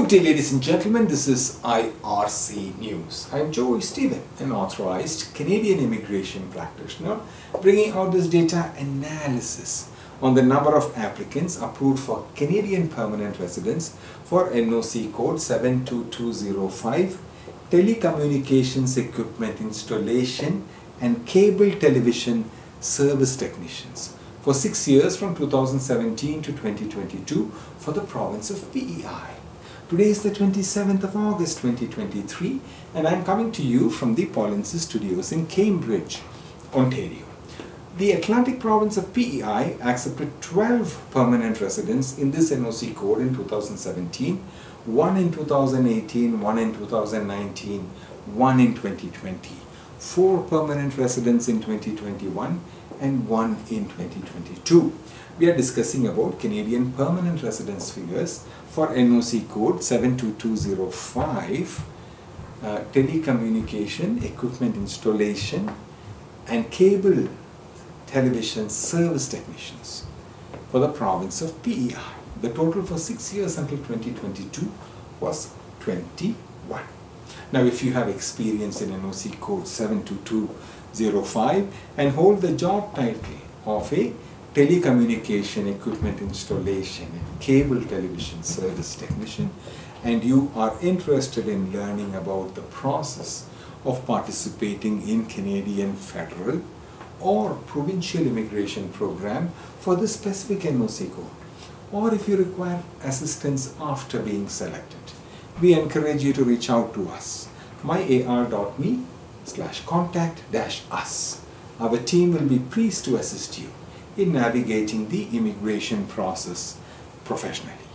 Good day, ladies and gentlemen. This is IRC News. I'm Joy Stephen, an authorized Canadian immigration practitioner, bringing out this data analysis on the number of applicants approved for Canadian permanent residence for NOC code 72205, telecommunications equipment installation and cable television service technicians for six years from 2017 to 2022 for the province of PEI. Today is the 27th of August 2023 and I'm coming to you from the Polinsys Studios in Cambridge, Ontario. The Atlantic province of PEI accepted 12 permanent residents in this NOC code in 2017, one in 2018, one in 2019, one in 2020, four permanent residents in 2021 and one in 2022 we are discussing about Canadian permanent residence figures for NOC code 72205 uh, telecommunication equipment installation and cable television service technicians for the province of PEI. The total for six years until 2022 was 21. Now if you have experience in NOC code 72205 and hold the job title of a telecommunication equipment installation and cable television service technician and you are interested in learning about the process of participating in Canadian federal or provincial immigration program for the specific NOC code or if you require assistance after being selected we encourage you to reach out to us myar.me slash contact dash us our team will be pleased to assist you in navigating the immigration process professionally.